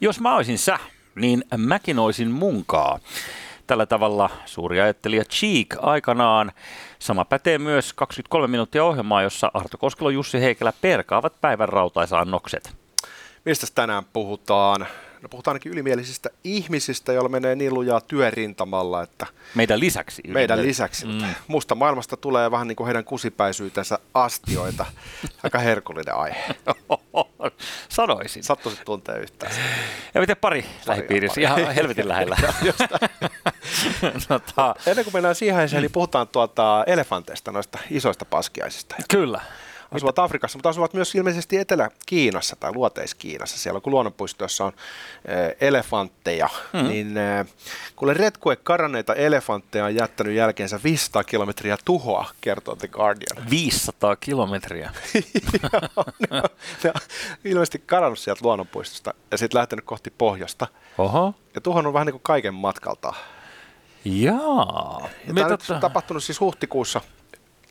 Jos mä olisin sä, niin mäkin olisin munkaa. Tällä tavalla suuri ajattelija Cheek aikanaan. Sama pätee myös 23 minuuttia ohjelmaa, jossa Arto Koskelo Jussi Heikelä perkaavat päivän rautaisannokset. Mistä tänään puhutaan? No puhutaan ainakin ylimielisistä ihmisistä, joilla menee niin lujaa työrintamalla, että Meidän lisäksi. meidän lisäksi. Mm. Musta maailmasta tulee vähän niin kuin heidän kusipäisyytensä astioita. Aika herkullinen aihe. Sanoisin. Sattuisit tuntee yhtään. Ja miten pari lähipiirissä? Ihan helvetin lähellä. tota, Ennen kuin mennään siihen, eli puhutaan tuota elefanteista, noista isoista paskiaisista. kyllä. Asuvat Afrikassa, mutta asuvat myös ilmeisesti Etelä-Kiinassa tai Luoteis-Kiinassa. Siellä kun luonnonpuistossa on eh, elefantteja, mm-hmm. niin eh, kuule retkue karanneita elefantteja on jättänyt jälkeensä 500 kilometriä tuhoa, kertoo The Guardian. 500 kilometriä. Joo, ne, on, ne on ilmeisesti karannut sieltä luonnonpuistosta ja sitten lähtenyt kohti pohjoista. Oho. Ja tuhannut vähän niin kuin kaiken matkalta. Jaa. Ja tämä on tapahtunut siis huhtikuussa,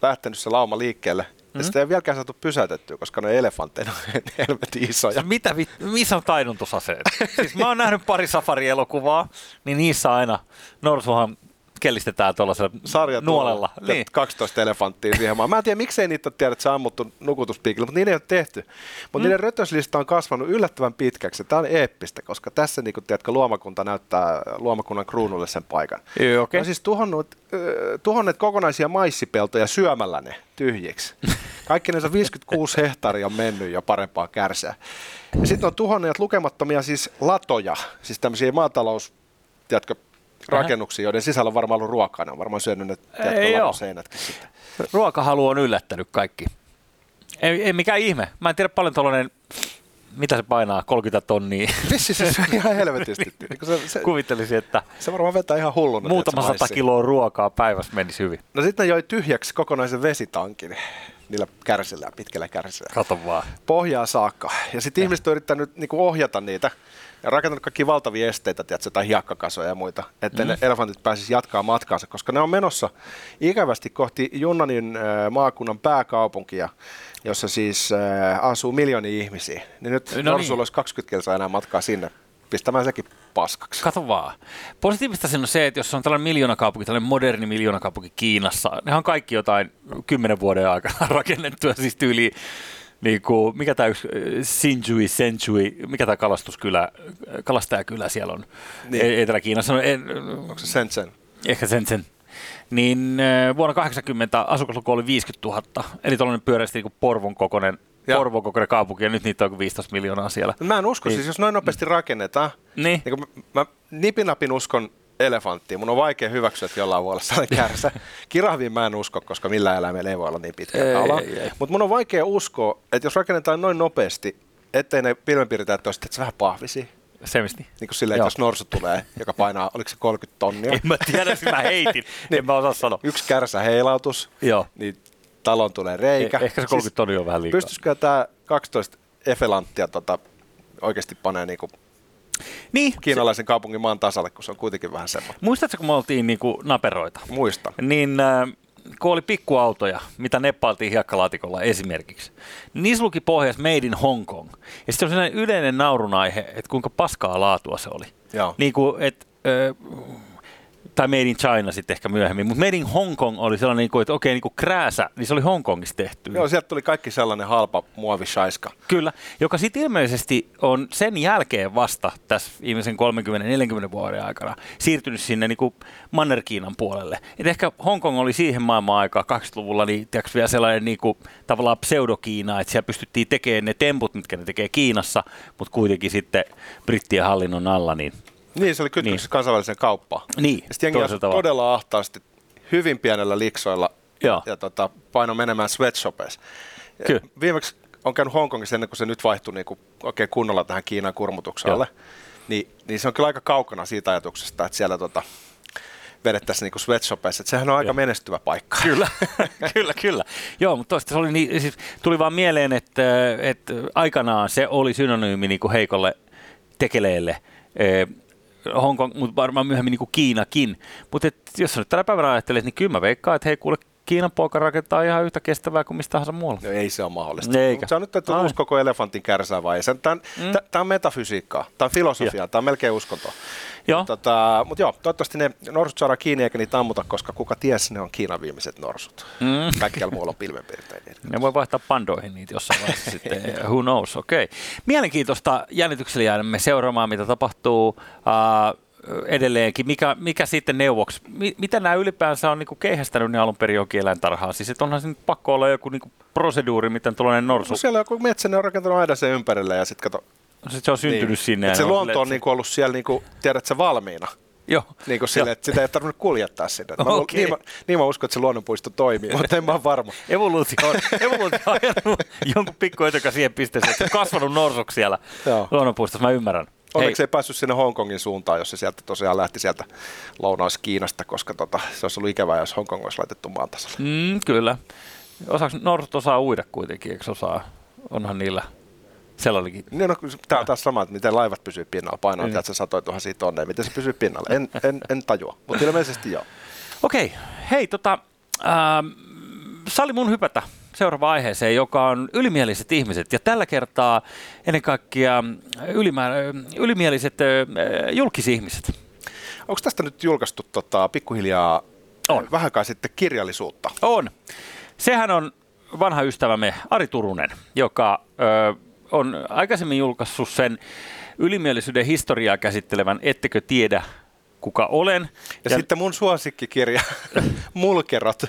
lähtenyt se lauma liikkeelle. Mhm. sitä ei vieläkään saatu pysäytettyä, koska ne elefantteja on helvetin isoja. Mitä, vi- missä on taidontusaseet? siis mä oon nähnyt pari safari-elokuvaa, niin niissä aina norsuhan kellistetään tuollaisella sarja nuolella. tuolla, Niin. 12 elefanttia siihen maan. Mä en tiedä, miksei niitä ole tiedä, että ammuttu nukutuspiikillä, mutta niitä ei ole tehty. Mutta mm. niiden rötöslista on kasvanut yllättävän pitkäksi. Tämä on eeppistä, koska tässä, niin kuin, tiedätkö, luomakunta näyttää luomakunnan kruunulle sen paikan. Joo, okei. Okay. No siis tuhonnut, tuhonneet kokonaisia maissipeltoja syömällä ne tyhjiksi. Kaikki ne 56 hehtaaria on mennyt jo parempaa kärsää. Ja sitten on tuhonneet lukemattomia siis latoja, siis tämmöisiä maatalous, tiedätkö, rakennuksia, joiden sisällä on varmaan ollut ruokaa. Ne on varmaan syönyt ne seinätkin sitten. Ruokahalu on yllättänyt kaikki. Ei, ei mikään ihme. Mä en tiedä paljon tuollainen, mitä se painaa, 30 tonnia. Vissi se syö ihan helvetisti. Niin kun se, se, Kuvittelisin, että se varmaan vetää ihan hulluna. muutama sata kiloa ruokaa päivässä menisi hyvin. No sitten ne joi tyhjäksi kokonaisen vesitankin niillä kärsillä, pitkällä kärsillä. Kato vaan. pohjaa saakka. Ja sitten ihmiset on yrittänyt niinku ohjata niitä ja rakentanut kaikki valtavia esteitä, tiedätkö, tai hiekkakasoja ja muita, että mm. ne elefantit pääsisi jatkaa matkaansa, koska ne on menossa ikävästi kohti Junnanin äh, maakunnan pääkaupunkia, jossa siis äh, asuu miljoonia ihmisiä. Niin nyt No niin. niin. olisi 20 kilsaa enää matkaa sinne, pistämään sekin paskaksi. Kato vaan. Positiivista siinä on se, että jos on tällainen miljoonakaupunki, tällainen moderni miljoonakaupunki Kiinassa, ne on kaikki jotain kymmenen vuoden aikana rakennettuja, siis tyyli niin kuin, mikä tämä yksi, äh, Sinjui, Senjui, mikä tämä kalastuskylä, äh, kalastajakylä siellä on Niin. Etelä-Kiinassa, no, en, Onko se sen sen? ehkä sen sen. Niin äh, vuonna 80 asukasluku oli 50 000, eli tuollainen pyöreästi niin Porvon kokoinen, Ja. Porvon kokoinen kaupunki, ja nyt niitä on kuin 15 miljoonaa siellä. Mä en usko, Niin. siis jos noin nopeasti rakennetaan, Niin. niin mä, mä nipinapin uskon elefanttiin. Mun on vaikea hyväksyä, että jollain voi olla sellainen kärsä. Kirahviin mä en usko, koska millään eläimellä ei voi olla niin pitkä ei. Mutta mun on vaikea uskoa, että jos rakennetaan noin nopeasti, ettei ne pilvenpiirtäjät olisi että se vähän pahvisi. Semisti. Niin kuin silleen, että jos norsu tulee, joka painaa, oliko se 30 tonnia, En mä tiedä, mä heitin. en mä osaa sanoa. yksi kärsä heilautus, Joo. niin talon tulee reikä. Eh- ehkä se 30 tonnia on vähän liikaa. Pystyisikö tämä 12 efelanttia tota, oikeasti panee niinku Niin, kiinalaisen kaupungin maan tasalle, kun se on kuitenkin vähän semmoinen. muistatko, kun me oltiin niinku naperoita? Muista. Niin äh, kun oli pikkuautoja, mitä neppailtiin hiekkalaatikolla esimerkiksi, niin niissä luki pohjassa Made in Hong Kong. Ja sitten on sellainen yleinen naurun aihe, että kuinka paskaa laatua se oli. Joo. Niin kuin, et, ö, tai Made in China sitten ehkä myöhemmin, mutta Made in Hong Kong oli sellainen, niin kuin, että okei, niin kuin krääsä, niin se oli Hongkongissa tehty. Joo, sieltä tuli kaikki sellainen halpa muovishaiska. Kyllä, joka sitten ilmeisesti on sen jälkeen vasta tässä viimeisen 30-40 vuoden aikana siirtynyt sinne niin kuin Manner-Kiinan puolelle. Et ehkä Hongkong oli siihen maailman aikaan 80-luvulla niin, tiedätkö, vielä sellainen niin kuin, tavallaan pseudokiina, että siellä pystyttiin tekemään ne temput, mitkä ne tekee Kiinassa, mutta kuitenkin sitten brittien hallinnon alla. Niin, Niin, se oli kytköksissä Niin. kansainväliseen kauppaan. niin Ja jengi todella ahtaasti, hyvin pienellä liksoilla Joo. ja tota, paino menemään sweatshopeissa. Kyllä. Viimeksi on käynyt Hongkongissa ennen kuin se nyt vaihtui niin kuin oikein kunnolla tähän Kiinan kurmutuksalle. Niin, niin se on kyllä aika kaukana siitä ajatuksesta, että siellä tota, vedettäisiin niin sweatshopeissa. Että sehän on aika Joo. menestyvä paikka. Kyllä, kyllä, kyllä. Joo, mutta toista se oli niin, siis tuli vaan mieleen, että, että aikanaan se oli synonyymi niin kuin heikolle tekeleelle. Hongkong, mutta varmaan myöhemmin niin kuin Kiinakin. Mutta jos sä nyt tänä päivänä ajattelet, niin kyllä mä veikkaan, että hei kuule, Kiinan poika rakentaa ihan yhtä kestävää kuin mistä tahansa muualla. No ei se ole mahdollista. Eikä. Mutta se on nyt että Ai. uskoko elefantin kärsää vai ei. Tämä mm. on metafysiikkaa, tämä on filosofiaa, tämä on melkein uskontoa. Joo. Tota, mutta joo, toivottavasti ne norsut saadaan kiinni eikä niitä ammuta, koska kuka ties, ne on Kiinan viimeiset norsut. Mm. Kaikkialla muualla on pilvenpiirteitä. Ne voi vaihtaa pandoihin niitä jossain vaiheessa sitten. Who knows, okei. Okay. Mielenkiintoista jännityksellä jäämme seuraamaan, mitä tapahtuu uh, edelleenkin. Mikä, mikä sitten neuvoksi? Mi, mitä nämä ylipäänsä on niinku keihästänyt ne alun perin jokin? Siis että onhan se nyt pakko olla joku niinku proseduuri, miten tuollainen norsu. No siellä on joku metsä, ne on rakentanut aidan sen ympärille ja sitten kato. Sit se on syntynyt Niin. sinne. Et se luonto on niinku ollut siellä, niinku, tiedät sä, valmiina. Joo. Niin kuin sille, että sitä ei tarvinnut kuljettaa sinne. Mä, Okei. niin, mä, niin mä uskon, että se luonnonpuisto toimii, mutta en mä ole varma. Evoluutio on, evoluutio on ajanut jonkun pikku etukä siihen pisteeseen, että on kasvanut norsuksi siellä Joo. luonnonpuistossa, mä ymmärrän. Onneksi ei päässyt sinne Hongkongin suuntaan, jos se sieltä tosiaan lähti sieltä lounais-Kiinasta, koska tota, se olisi ollut ikävää, jos Hongkong olisi laitettu maan tasalle. Mm, kyllä. Osaako norsut osaa uida kuitenkin, eikö osaa? Onhan niillä sellainenkin. Niin, no, tämä on taas sama, että miten laivat pysyy pinnalla. Painoa, Niin. että satoi tuhansia tonneja. Miten se pysyy pinnalla? En, en, en tajua, mutta ilmeisesti joo. Okei, hei tota, ähm, sali mun hypätä seuraavaan aiheeseen, joka on ylimieliset ihmiset. Ja tällä kertaa ennen kaikkea ylimä, ylimieliset äh, julkisihmiset. Onko tästä nyt julkaistu tota, pikkuhiljaa On. vähän kai sitten kirjallisuutta? On. Sehän on vanha ystävämme Ari Turunen, joka ö, on aikaisemmin julkaissut sen ylimielisyyden historiaa käsittelevän Ettekö tiedä, kuka olen. Ja, ja sitten mun suosikkikirja, Mulkerot,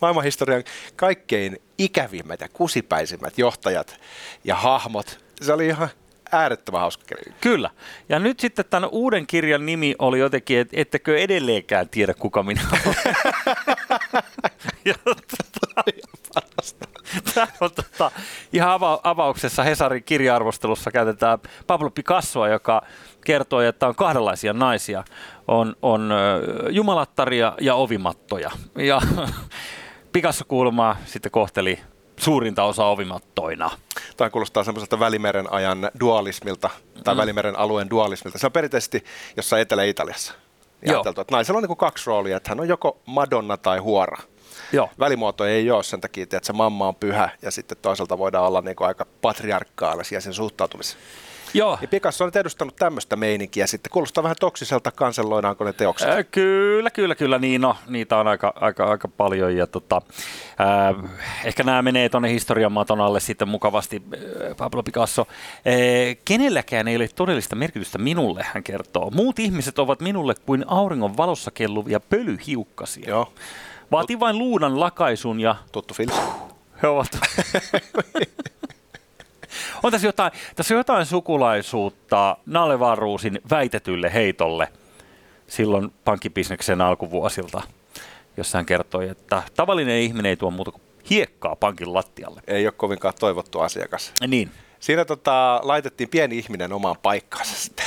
maailmanhistorian kaikkein ikävimmät ja kusipäisimmät johtajat ja hahmot. Se oli ihan äärettömän hauska kirja. Kyllä. Ja nyt sitten tämän uuden kirjan nimi oli jotenkin, että ettekö edelleenkään tiedä, kuka minä olen. Ja tota, Tämä on tota, ihan ava- avauksessa Hesarin kirja-arvostelussa käytetään Pablo Picassoa, joka kertoo, että on kahdenlaisia naisia. On, on jumalattaria ja ovimattoja. Ja Picasso kuulemaa sitten kohteli suurinta osaa ovimattoina. Tämä kuulostaa semmoiselta Välimeren ajan dualismilta tai mm. Välimeren alueen dualismilta. Se on perinteisesti jossain Etelä-Italiassa. Ajateltu, että naisella on niin kaksi roolia, että hän on joko Madonna tai huora. Joo. Välimuoto ei ole sen takia, että se mamma on pyhä ja sitten toisaalta voidaan olla niin aika patriarkaalisia sen suhtautumisessa. Joo. Ja Picasso on edustanut tämmöistä meininkiä sitten. Kuulostaa vähän toksiselta, kanselloidaanko ne teokset. Äh, kyllä, kyllä, kyllä. Niin, no, niitä on aika, aika, aika paljon. Ja tota, äh, ehkä nämä menee tuonne historian maton alle sitten mukavasti, äh, Pablo Picasso. Äh, kenelläkään ei ole todellista merkitystä minulle, hän kertoo. Muut ihmiset ovat minulle kuin auringon valossa kelluvia pölyhiukkasia. Joo, Vaatii vain luudan lakaisun ja tuttu fiilis. he ovat. on tässä jotain, tässä on jotain sukulaisuutta Nalle Varuusin väitetylle heitolle silloin pankkibisneksen alkuvuosilta, jossa hän kertoi, että tavallinen ihminen ei tuo muuta kuin hiekkaa pankin lattialle. Ei ole kovinkaan toivottu asiakas. Niin. Siinä tota, laitettiin pieni ihminen omaan paikkaansa sitten.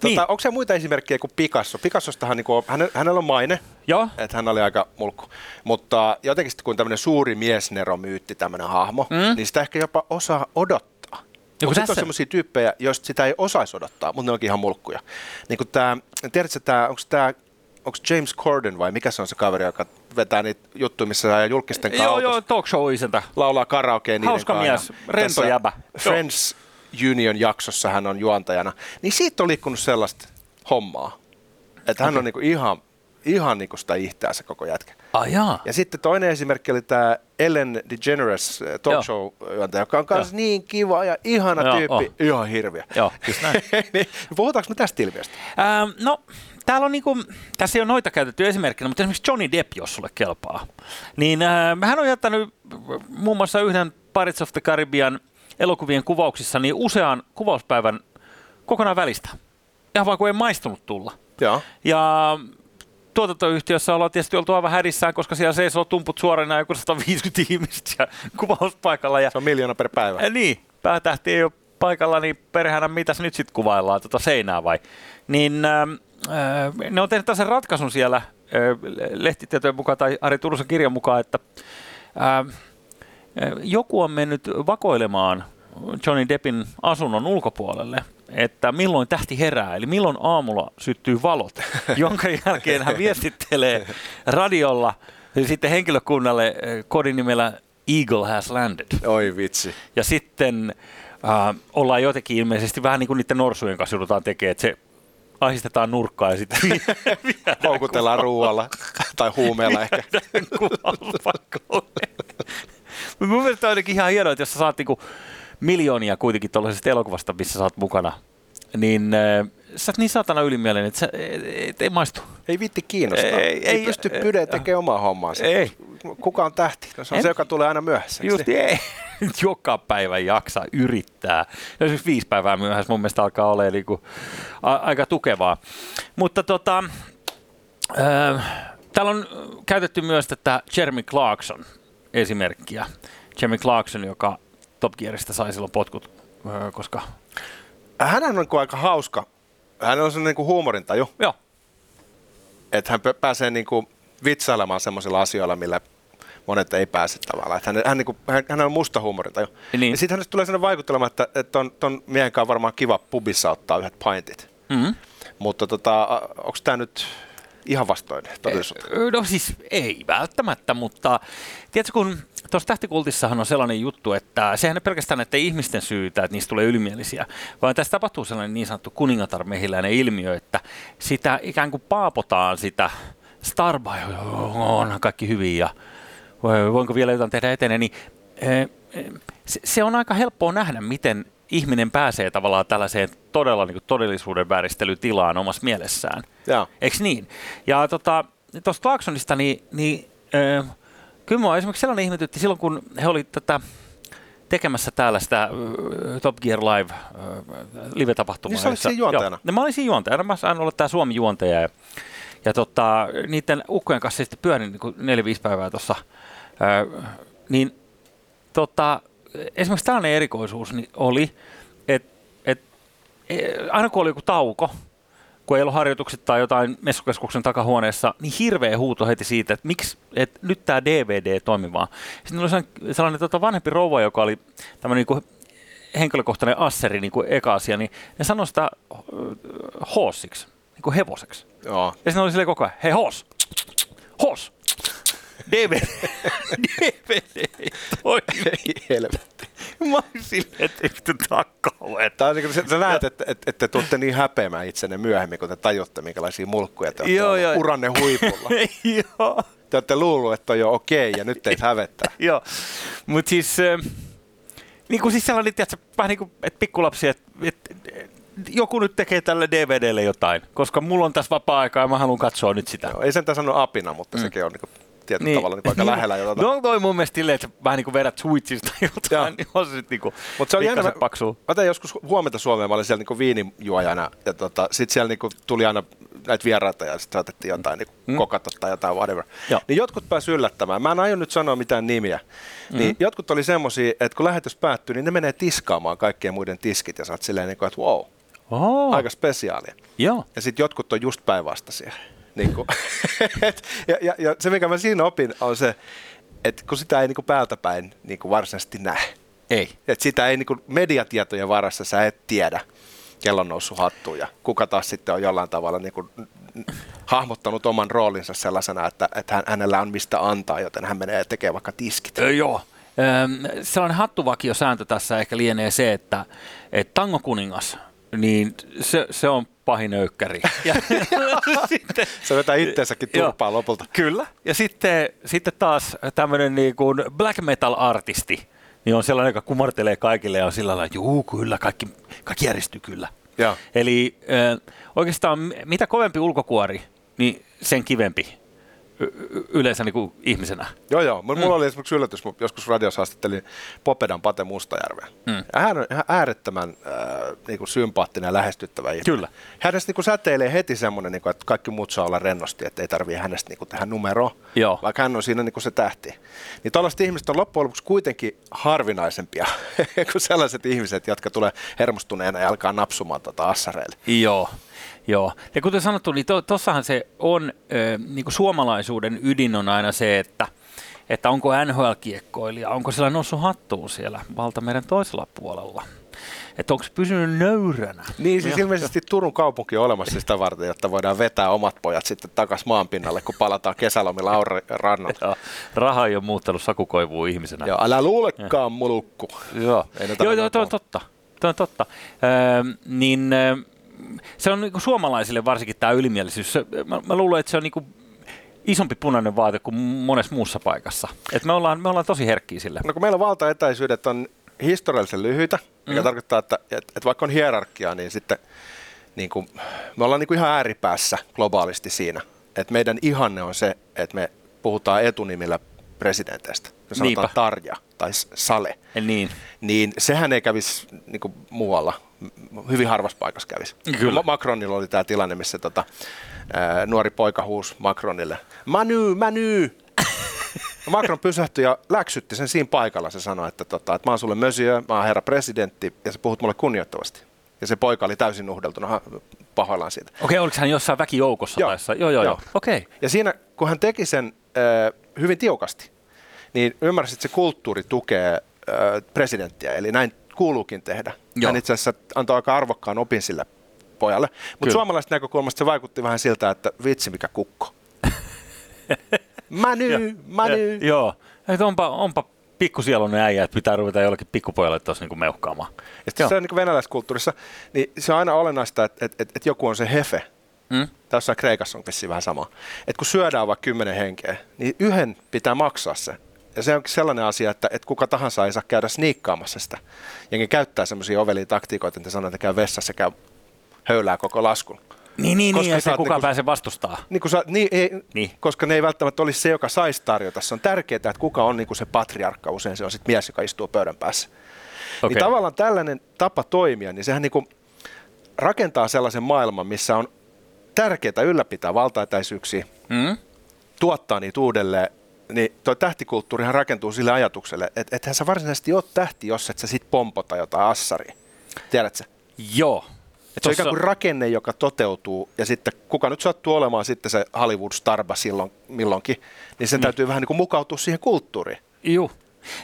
Tota, Niin. Onko se muita esimerkkejä kuin Picasso? Picassostahan niinku, häne, hänellä on maine, Joo, että hän oli aika mulkku. Mutta jotenkin sitten kun tämmöinen suuri miesneromyytti, tämmöinen hahmo, mm. niin sitä ehkä jopa osaa odottaa. Kun Mutta sitten tässä- on semmoisia tyyppejä, joista sitä ei osaisi odottaa, mutta ne onkin ihan mulkkuja. Niin kuin tämä, tiedätkö tämä, onko tämä onko James Corden vai mikä se on se kaveri, joka vetää niitä juttuja, missä saa julkisten joo, kautta joo, talk show isäntä. laulaa karaokea niiden Hauska mies, rento jäbä. Friends Union jaksossa hän on juontajana. Niin siitä on liikkunut sellaista hommaa, että hän on niinku ihan, ihan niinku sitä ihtää se koko jätkä. Ah, jaa. Ja sitten toinen esimerkki oli tämä Ellen DeGeneres talk Joo. show juontaja, joka on myös niin kiva ja ihana Joo, tyyppi, oh. ihan hirviö. Joo, just näin. niin, puhutaanko me tästä ilmiöstä? Ähm, no, täällä on niinku, tässä ei ole noita käytetty esimerkkinä, mutta esimerkiksi Johnny Depp, jos sulle kelpaa. Niin äh, hän on jättänyt muun muassa yhden Pirates of the Caribbean elokuvien kuvauksissa niin usean kuvauspäivän kokonaan välistä. Ihan vaan kun ei maistunut tulla. Joo. Ja tuotantoyhtiössä ollaan tietysti oltu aivan hädissään, koska siellä seisoo tumput suorina joku 150 ihmistä ja kuvauspaikalla. Ja Se on miljoona per päivä. Äh, niin, päätähti ei ole paikalla, niin perhänä mitäs nyt sitten kuvaillaan, tota seinää vai? Niin äh, äh, ne on tehnyt sen ratkaisun siellä äh, lehtitietojen mukaan tai Ari Turusen kirjan mukaan, että äh, äh, joku on mennyt vakoilemaan Johnny Deppin asunnon ulkopuolelle, että milloin tähti herää, eli milloin aamulla syttyy valot, jonka jälkeen hän viestittelee radiolla Ja sitten henkilökunnalle äh, kodinimellä Eagle has landed. Oi vitsi. Ja sitten äh, ollaan jotenkin ilmeisesti vähän niin kuin niiden norsujen kanssa joudutaan tekemään, että se ahistetaan nurkkaa ja sitten Houkutellaan ruoalla tai huumeella ehkä. Mun mielestä on ainakin ihan hienoa, että jos sä saat niinku miljoonia kuitenkin tuollaisesta elokuvasta, missä sä oot mukana, niin äh, sä oot niin satana ylimielinen, että sä, et, ei maistu. Ei vitti kiinnostaa. Ei, Ei, ei, pysty ei, pyde tekemään omaa hommaansa. Ei. Kuka on tähti? No se on En- se, joka tulee aina myöhässä. Just niin? ei. Joka päivä jaksa yrittää. Ja Esimerkiksi viisi päivää myöhässä mun mielestä alkaa olla niinku a- aika tukevaa. Mutta tota, äh, täällä on käytetty myös tätä Jeremy Clarkson esimerkkiä. Jeremy Clarkson, joka Top Gearista sai silloin potkut, äh, koska... Hän on niinku aika hauska. Hän on sellainen niinku huumorintaju, Joo, että hän pääsee niinku vitsailemaan semmoisilla asioilla, millä monet ei pääse tavallaan. Että hän, hän, niinku, hän, hän on musta huumorintaju. Niin. Ja sitten hänestä tulee sellainen vaikutelma, että, että ton, ton miehen kanssa on varmaan kiva pubissa ottaa yhdet pintit. mm-hmm. Mutta tota, onko tämä nyt ihan vastoin todellisuutta? No siis ei välttämättä, mutta tiedätkö kun tuossa tähtikultissahan on sellainen juttu, että sehän ei pelkästään näiden ihmisten syytä, että niistä tulee ylimielisiä, vaan tässä tapahtuu sellainen niin sanottu kuningatarmehiläinen ilmiö, että sitä ikään kuin paapotaan sitä Starby, onhan kaikki hyvin ja voinko vielä jotain tehdä eteen, niin eh, eh, se on aika helppoa nähdä, miten ihminen pääsee tavallaan tällaiseen todella niin kuin todellisuuden vääristelytilaan omassa mielessään. Joo. Eikö niin? Ja tota, tuosta Clarksonista, niin, niin äh, kyllä mua esimerkiksi sellainen ihmetytti silloin, kun he olivat tätä tekemässä täällä sitä äh, Top Gear Live äh, live-tapahtumaa. Niin sä olit siinä juontajana? Joo, no, mä olin siinä juontajana. Mä sain olla tämä Suomi-juontaja. Ja, ja tota, niiden ukkojen kanssa sitten pyörin niin neljä-viisi päivää tuossa. Äh, niin tota, esimerkiksi tällainen erikoisuus niin oli, että et, e, aina kun oli joku tauko, kun ei ollut harjoitukset tai jotain messukeskuksen takahuoneessa, niin hirveä huuto heti siitä, että miksi, että nyt tämä DVD toimii vaan. Sitten oli sellainen, sellainen tota vanhempi rouva, joka oli tämmöinen niin henkilökohtainen asseri niin kuin eka asia, niin ne sanoi sitä äh, hossiksi, niin kuin hevoseksi. Joo. Ja sitten oli silleen koko ajan, hei hos, hos, DVD, DVD ei toimi. Ei helvetti. Mä olin silleen, että ei vittu takkauet. Tää on niin kuin, sä, näet, että, että, että te tuutte niin häpeämään itsenne myöhemmin, kun te tajutte, minkälaisia mulkkuja te Joo, joo. uranne huipulla. Joo. Te olette luullut, että on jo okei ja nyt teitä hävettää. Joo, mutta siis, äh, niin kuin siis sellainen, tiedätkö, vähän niin kuin, että pikkulapsi, että, että joku nyt tekee tälle DVDlle jotain, koska mulla on tässä vapaa-aikaa ja mä haluan katsoa nyt sitä. Joo, ei sentään sano apina, mutta mm. sekin on niin kuin, tietyllä niin. tavalla niin kuin aika lähellä. Jo, tuota. No toi mun mielestä silleen, että vähän niin kuin vedät switchista Joo. jotain, niin on se sitten niin kuin Mutta se on jännä. paksua. Mä tein joskus huomenta Suomeen, mä olin siellä niinku viinijuojana ja tota, sitten siellä niinku tuli aina näitä vieraita ja sitten saatettiin jotain niinku mm. kokata tai jotain whatever. Joo. Niin jotkut pääsivät yllättämään. Mä en aio nyt sanoa mitään nimiä. Mm. Niin jotkut oli semmosia, että kun lähetys päättyy, niin ne menee tiskaamaan kaikkien muiden tiskit ja sä oot silleen, niinku, että wow, Oh, aika spesiaalia. Joo. Ja sitten jotkut on just päinvastaisia. Niin kuin, et, ja, ja, ja, se, mikä mä siinä opin, on se, että kun sitä ei niin kuin päältä päin niin kuin varsinaisesti näe. Ei. Et sitä ei niin kuin mediatietojen varassa sä et tiedä, kello on noussut hattuun ja kuka taas sitten on jollain tavalla niin kuin hahmottanut oman roolinsa sellaisena, että, että hän, hänellä on mistä antaa, joten hän menee tekemään vaikka tiskit. Ö, joo. Öm, sellainen hattuvakiosääntö tässä ehkä lienee se, että, että tangokuningas, niin se, se on pahin öykkäri. Ja, sitten, Se vetää itseensäkin turpaa lopulta. Kyllä. Ja sitten, sitten taas tämmöinen niin kuin black metal artisti, niin on sellainen, joka kumartelee kaikille ja on sillä lailla, että juu, kyllä, kaikki, kaikki järjestyy kyllä. Joo. Eli äh, oikeastaan mitä kovempi ulkokuori, niin sen kivempi yleensä niin kuin ihmisenä. Joo, joo. Mulla mm. oli esimerkiksi yllätys, mä joskus radiossa haastattelin Popedan Pate Mustajärveä. Mm. Hän on ihan äärettömän äh, niin kuin sympaattinen ja lähestyttävä ihminen. Kyllä. Hänestä niin kuin säteilee heti semmoinen, niin kuin, että kaikki muut saa olla rennosti, että ei tarvii hänestä niin kuin, tehdä numero, Joo. vaikka hän on siinä niin kuin se tähti. Niin tällaiset ihmiset on loppujen lopuksi kuitenkin harvinaisempia kuin sellaiset ihmiset, jotka tulee hermostuneena ja alkaa napsumaan tota assareille. Joo, joo. Ja kuten sanottu, niin to, tossahan se on, ö, niin kuin suomalaisuuden ydin on aina se, että, että onko NHL-kiekkoilija, onko sillä noussut hattuun siellä valtameren toisella puolella. että onko pysynyt nöyränä. Niin, siis ilmeisesti Turun kaupunki on olemassa sitä varten, jotta voidaan vetää omat pojat sitten takaisin maanpinnalle, kun palataan kesälomilla. Joo, raha ei ole muuttanut sakukoivuun ihmisenä. Joo, älä luulekaan, mulukku. Joo, joo, joo toi on totta. Toi on totta. Öö, niin öö, se on niinku suomalaisille varsinkin tämä ylimielisyys. Se, mä, mä luulen, että se on niinku isompi punainen vaate kuin monessa muussa paikassa. Et me, ollaan, me ollaan tosi herkkiä sille. No kun meillä valtaetäisyydet on historiallisen lyhyitä, mikä Mm. tarkoittaa, että, että, että vaikka on hierarkia, niin sitten niin kuin, me ollaan niin kuin ihan ääripäässä globaalisti siinä. Että meidän ihanne on se, että me puhutaan etunimillä presidenteistä. Me sanotaan Niinpä. Tarja tai Sale. Niin. Niin sehän ei kävisi niin kuin muualla. Hyvin harvassa paikassa kävisi. Kyllä. Ma- Macronilla oli tämä tilanne, missä tota, ää, nuori poika huusi Macronille, Manu, Manu! Macron pysähtyi ja läksytti sen siinä paikalla. Se sanoi, että, tota, että mä oon sulle monsieur, mä oon herra presidentti ja sä puhut mulle kunnioittavasti. Ja se poika oli täysin nuhdeltuna, pahoillaan siitä. Okei, oliko hän jossain väkijoukossa? Joo. Tai jossain? joo, joo, joo. Joo. Okei. Ja siinä, kun hän teki sen äh, hyvin tiukasti, niin ymmärsi, että se kulttuuri tukee äh, presidenttiä, eli näin kuuluukin tehdä. Joo. Hän itse asiassa antoi aika arvokkaan opin sille pojalle. Mutta suomalaisesta näkökulmasta se vaikutti vähän siltä, että vitsi mikä kukko. Many. Ja, joo. Et onpa, onpa pikkusieluinen äijä, että pitää ruveta jollekin pikkupojalle tuossa niinku meuhkaamaan. Ja sitten se on niin venäläiskulttuurissa, niin se on aina olennaista, että, että, että, että joku on se hefe. Mm? Tässä Kreikassa on vissiin vähän sama. Että kun syödään vaikka kymmenen henkeä, niin yhden pitää maksaa se. Ja se on sellainen asia, että, että kuka tahansa ei saa käydä sniikkaamassa sitä. Jengi käyttää semmoisia ovelia taktiikoita, että sanoo, että käy vessassa, käy höylää koko laskun. Niin, niin, Koska niin, se kukaan niinku- pääse vastustaa. Niin kun sä, niin, ei, Niin. niin. Koska ne ei välttämättä olisi se, joka saisi tarjota. Se on tärkeää, että kuka on niin kuin se patriarkka. Usein se on sitten mies, joka istuu pöydän päässä. Okay. Niin tavallaan tällainen tapa toimia, niin sehän niin kuin rakentaa sellaisen maailman, missä on tärkeää ylläpitää valtaetäisyyksiä, Mm? tuottaa niitä uudelleen, niin tuo tähtikulttuurihan rakentuu sille ajatukselle, että ethän sä varsinaisesti ole tähti, jos et sä sit pompota jotain assaria. Tiedätkö? Joo. Et se on ikään kuin rakenne, joka toteutuu, ja sitten kuka nyt sattuu olemaan sitten se Hollywood-starba silloin milloinkin, niin sen täytyy vähän niin kuin mukautua siihen kulttuuriin. Juu.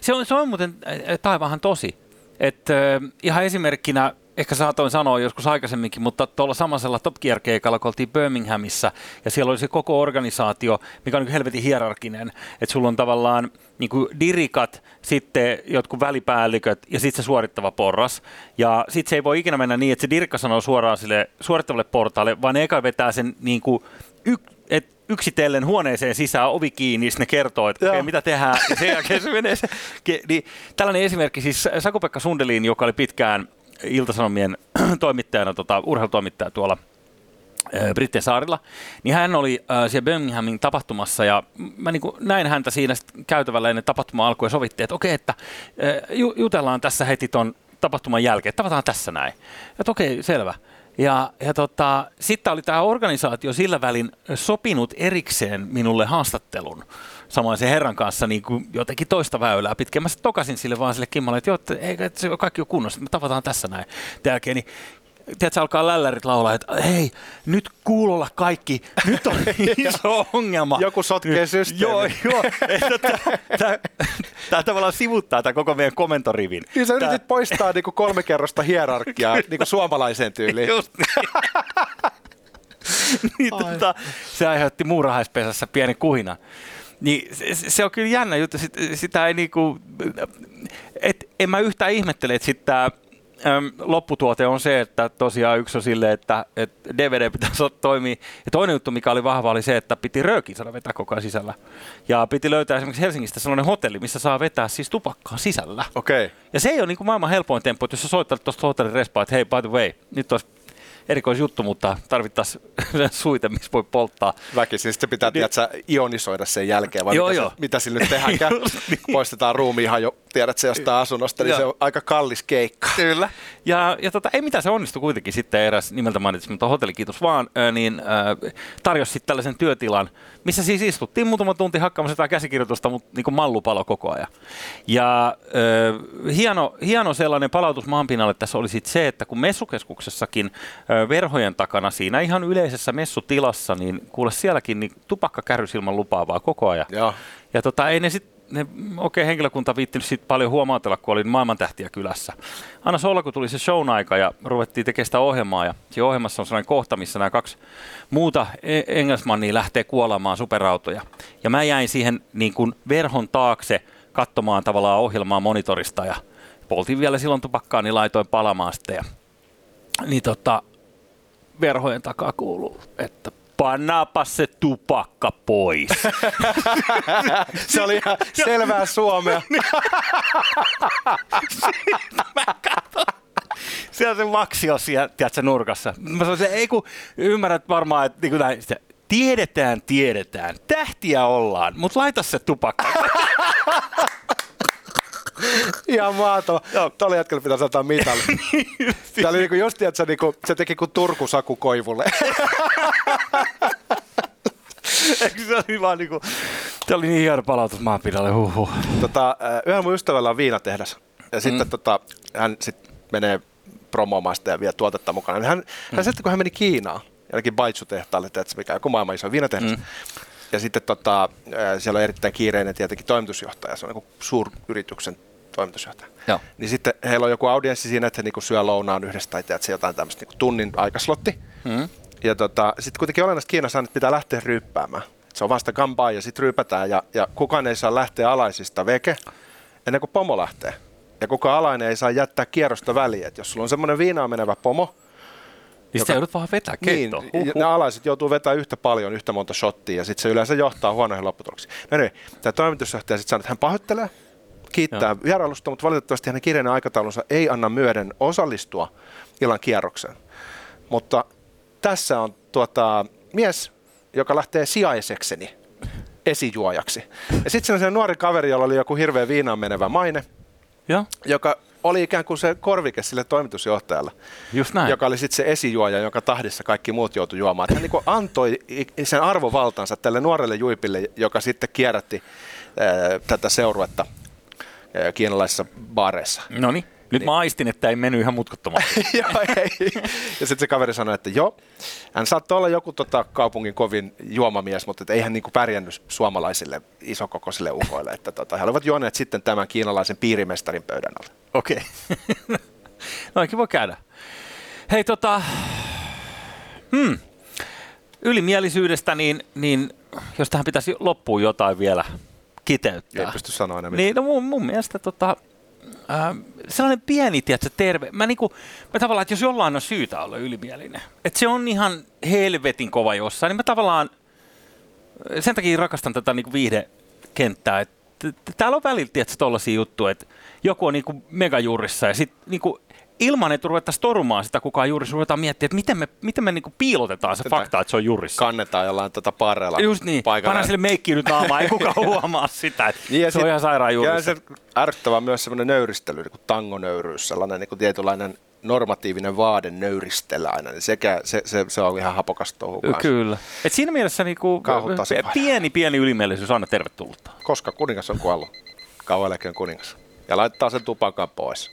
Se on, se on muuten äh, taivahan tosi. Et, äh, ihan esimerkkinä, ehkä saatoin sanoa joskus aikaisemminkin, mutta tuolla samaisella Top Gear-keikalla, kun oltiin Birminghamissa, ja siellä oli se koko organisaatio, mikä on niin helvetin hierarkinen, että sulla on tavallaan niin kuin dirikat, sitten jotkut välipäälliköt ja sitten se suorittava porras. Ja sitten se ei voi ikinä mennä niin, että se dirikka sanoo suoraan sille suorittavalle portaalle, vaan ne eka vetää sen niin kuin y- et yksitellen huoneeseen sisään, ovi kiinni, ne kertoo, että okay, mitä tehdään, ja sen jälkeen se menee se, niin, tällainen esimerkki, siis Saku-Pekka Sundelin, joka oli pitkään Iltasanomien toimittajana, tota, urheilutoimittaja tuolla ö, Brittien saarilla, niin hän oli äh, siellä Birminghamin tapahtumassa ja mä niin näin häntä siinä käytävällä ennen tapahtuma alkoi ja sovittiin, että okei, että äh, ju- jutellaan tässä heti ton tapahtuman jälkeen, tavataan tässä näin. Että okei, selvä. Ja, ja tota, sitten oli tämä organisaatio sillä välin sopinut erikseen minulle haastattelun samoin se herran kanssa niin kuin jotenkin toista väylää pitkin. Mä tokasin sille vaan sille Kimmalle, että joo, että eikä että se kaikki on kunnossa, me tavataan tässä näin. Tämän jälkeen, niin tiedätkö, alkaa lällärit laulaa, että hei, nyt kuulolla kaikki, nyt on iso ongelma. Joku sotkee systeemin. Joo, joo. Tämä tavallaan sivuttaa tämä koko meidän komentorivin. Niin sä Tää- yritit poistaa niinku kolme kerrosta hierarkiaa niinku suomalaiseen tyyliin. Just niin. niin tota, se aiheutti muurahaispesässä pieni kuhina. Niin se, se on kyllä jännä juttu, Sit, sitä ei niinku, et, en mä yhtään ihmettele, että sitten tämä lopputuote on se, että tosiaan yksi on silleen, että, että DVD pitäisi olla- toimia. Ja toinen juttu, mikä oli vahva, oli se, että piti röökin saada vetää koko ajan sisällä. Ja piti löytää esimerkiksi Helsingistä sellainen hotelli, missä saa vetää siis tupakkaa sisällä. Okei. Okay. Ja se ei ole niin kuin maailman helpoin temppu, että jos sä soittat tuosta hotellin respaa, että hei, by the way, nyt olisi erikoisjuttu, mutta tarvittaisiin suite, missä voi polttaa. Väkisin sitten pitää Niin. tiedätkö, ionisoida sen jälkeen, vai Joo, mitä, joo. Se, mitä sillä nyt tehdäänkään. Niin. Poistetaan ruumi ihan jo, tiedät se jostain asunnosta, niin Joo. se on aika kallis keikka. Kyllä. Ja, ja tota, ei mitään, se onnistui kuitenkin sitten eräs nimeltä mainitsin, mutta hotelli, kiitos vaan, niin ää, tarjosi sitten tällaisen työtilan, missä siis istuttiin muutama tunti hakkaamassa jotain käsikirjoitusta, mutta niin kuin mallupalo koko ajan. Ja ää, hieno, hieno sellainen palautus maanpinnalle tässä oli sitten se, että kun messukeskuksessakin ää, verhojen takana siinä ihan yleisessä messutilassa, niin kuule sielläkin niin tupakka kärrysilman lupaavaa koko ajan. Joo. Ja tota, ei ne sitten ne oikein henkilökunta viittinyt siitä paljon huomautella, kun oli maailmantähtiä kylässä. Anna olla, kun tuli se shown aika ja ruvettiin tekemään sitä ohjelmaa. Ja siinä ohjelmassa on sellainen kohta, missä nämä kaksi muuta e- engelsmannia lähtee kuolemaan superautoja. Ja mä jäin siihen niin kuin verhon taakse katsomaan tavallaan ohjelmaa monitorista ja poltin vielä silloin tupakkaa, niin laitoin palamaan sitten. Ja, niin tota, verhojen takaa kuuluu, että pannaapa se tupakka pois. se oli ihan selvää suomea. Siellä se maksi on siellä, tiedätkö, nurkassa. Mä sanoin, että ei kun ymmärrät varmaan, että niin näin, sitä, tiedetään, tiedetään, tähtiä ollaan, mutta laita se tupakka. Ihan mahtava. Tuolla jätkällä pitäisi antaa mitali. Tämä oli niinku just, että se, niinku, se teki kuin Turku Saku Koivulle. Eikö se oli vaan niinku, se oli niin hieno palautus maanpidalle. Tota, yhdellä mun ystävällä on viinatehdas. Ja sitten mm. tota, hän sit menee promoomaan sitä ja vie tuotetta mukana. Hän, mm. hän sitten kun hän meni Kiinaan, jällekin Baitsu-tehtaalle, että mikä joku maailman iso viinatehdas. Mm. Ja sitten tota, siellä on erittäin kiireinen tietenkin toimitusjohtaja, se on niin suuryrityksen toimitusjohtaja. Joo. Niin sitten heillä on joku audienssi siinä, että he niinku syö lounaan yhdessä tai teet jotain tämmöistä niinku tunnin aikaslotti. Mm. Ja tota, sitten kuitenkin olennaista Kiinassa on, että pitää lähteä ryyppäämään. Se on vasta kampaa ja sitten ryypätään ja, ja kukaan ei saa lähteä alaisista veke ennen kuin pomo lähtee. Ja kukaan alainen ei saa jättää kierrosta väliä. Et jos sulla on semmoinen viinaan menevä pomo, niin joka, joudut vaan vetää keittoon. Niin, ne alaiset joutuu vetämään yhtä paljon, yhtä monta shottia, ja sitten se yleensä johtaa huonoihin lopputuloksiin. No niin, tämä toimitusjohtaja sitten sanoo, että hän pahoittelee, kiittää vierailusta, mutta valitettavasti hänen kiireinen aikataulunsa ei anna myöden osallistua illan kierrokseen. Mutta tässä on tuota, mies, joka lähtee sijaisekseni esijuojaksi. Ja sitten se on nuori kaveri, jolla oli joku hirveä viinaan menevä maine, ja. joka oli ikään kuin se korvike sille toimitusjohtajalle, Just näin. joka oli sitten se esijuoja, jonka tahdissa kaikki muut joutui juomaan. Hän niin antoi sen arvovaltansa tälle nuorelle juipille, joka sitten kierrätti ää, tätä seuruetta kiinalaisissa baareissa. No niin. Nyt niin. mä aistin, että ei mennyt ihan mutkuttomasti. joo, ei. Ja sitten se kaveri sanoi, että joo, hän saattoi olla joku tota, kaupungin kovin juomamies, mutta ei hän niinku pärjännyt suomalaisille isokokoisille ukoille. Että tota, he olivat juoneet sitten tämän kiinalaisen piirimestarin pöydän alle. Okei. Okay. no voi käydä. Hei tota, hmm. ylimielisyydestä, niin, niin jos tähän pitäisi loppuun jotain vielä kiteyttää. Ei pysty sanoa enää Niin, no mun, mun mielestä tota, äh, sellainen pieni, tiedätkö, terve. Mä, niinku, mä tavallaan, että jos jollain on syytä olla ylimielinen, että se on ihan helvetin kova jossain, niin mä tavallaan, sen takia rakastan tätä niinku viihdekenttää, että täällä on välillä, tiedätkö, tollaisia juttuja, että joku on niinku megajurissa ja sitten niinku ilman, että ruvettaisiin torumaan sitä kukaan juuri, ruvetaan miettimään, että miten me, miten me niinku piilotetaan se Tätä fakta, että se on jurissa. Kannetaan jollain tota pareella Just niin, paikalla. sille meikki nyt naamaa, ei kukaan huomaa sitä, että niin se sit, on ihan sairaan jurissa. Ja se ärsyttävää myös semmoinen nöyristely, niin kuin tangonöyryys, sellainen niin kuin tietynlainen normatiivinen vaade nöyristellä aina, niin sekä, se, se, se on ihan hapokas touhu Kyllä. Et siinä mielessä niinku, pieni, pieni ylimielisyys on aina tervetullutta. Koska kuningas on kuollut. Kauan kuningas. Ja laittaa sen tupakan pois.